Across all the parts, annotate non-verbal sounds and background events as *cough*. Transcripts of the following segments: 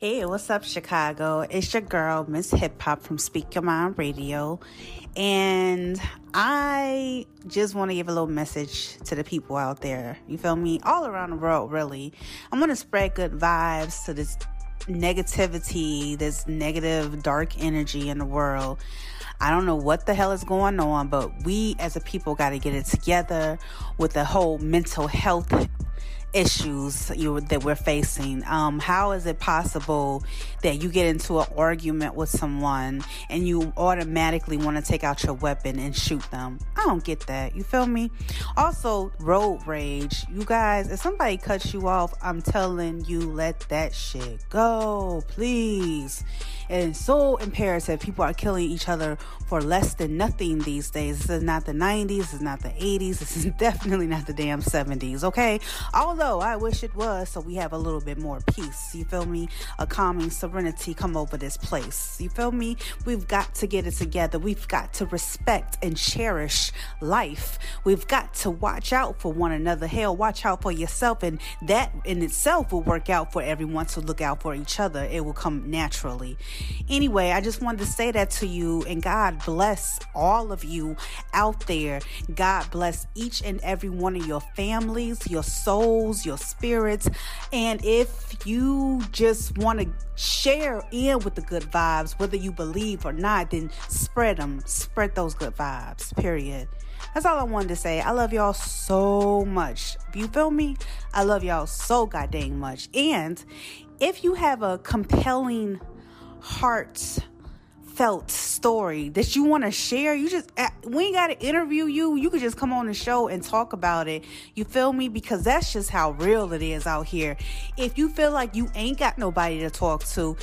Hey, what's up, Chicago? It's your girl, Miss Hip Hop from Speak Your Mind Radio. And I just want to give a little message to the people out there. You feel me? All around the world, really. I'm going to spread good vibes to this negativity, this negative, dark energy in the world. I don't know what the hell is going on, but we as a people got to get it together with the whole mental health issues you that we're facing. Um, how is it possible that you get into an argument with someone and you automatically want to take out your weapon and shoot them? I don't get that. You feel me? Also, road rage. You guys, if somebody cuts you off, I'm telling you, let that shit go, please. It's so imperative. People are killing each other for less than nothing these days. This is not the 90s. This is not the 80s. This is *laughs* definitely not the damn 70s. Okay. All although I wish it was, so we have a little bit more peace. You feel me? A calming serenity come over this place. You feel me? We've got to get it together. We've got to respect and cherish life. We've got to watch out for one another. Hell, watch out for yourself, and that in itself will work out for everyone to look out for each other. It will come naturally. Anyway, I just wanted to say that to you, and God bless all of you out there. God bless each and every one of your families, your souls souls, your spirits. And if you just want to share in with the good vibes, whether you believe or not, then spread them. Spread those good vibes, period. That's all I wanted to say. I love y'all so much. You feel me? I love y'all so goddamn much. And if you have a compelling heart heartfelt story that you want to share, you just, eh, we ain't got to interview you. You could just come on the show and talk about it. You feel me? Because that's just how real it is out here. If you feel like you ain't got nobody to talk to,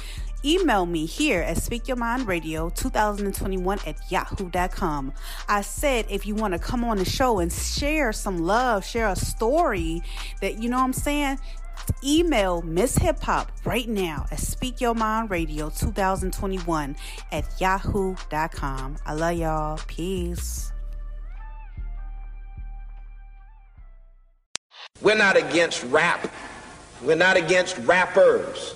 email me here at Speak Your Mind Radio 2021 at yahoo.com. I said if you want to come on the show and share some love, share a story that, you know what I'm saying? Email Miss Hip Hop right now at Speak Your Mind Radio 2021 at yahoo.com. I love y'all. Peace. We're not against rap. We're not against rappers.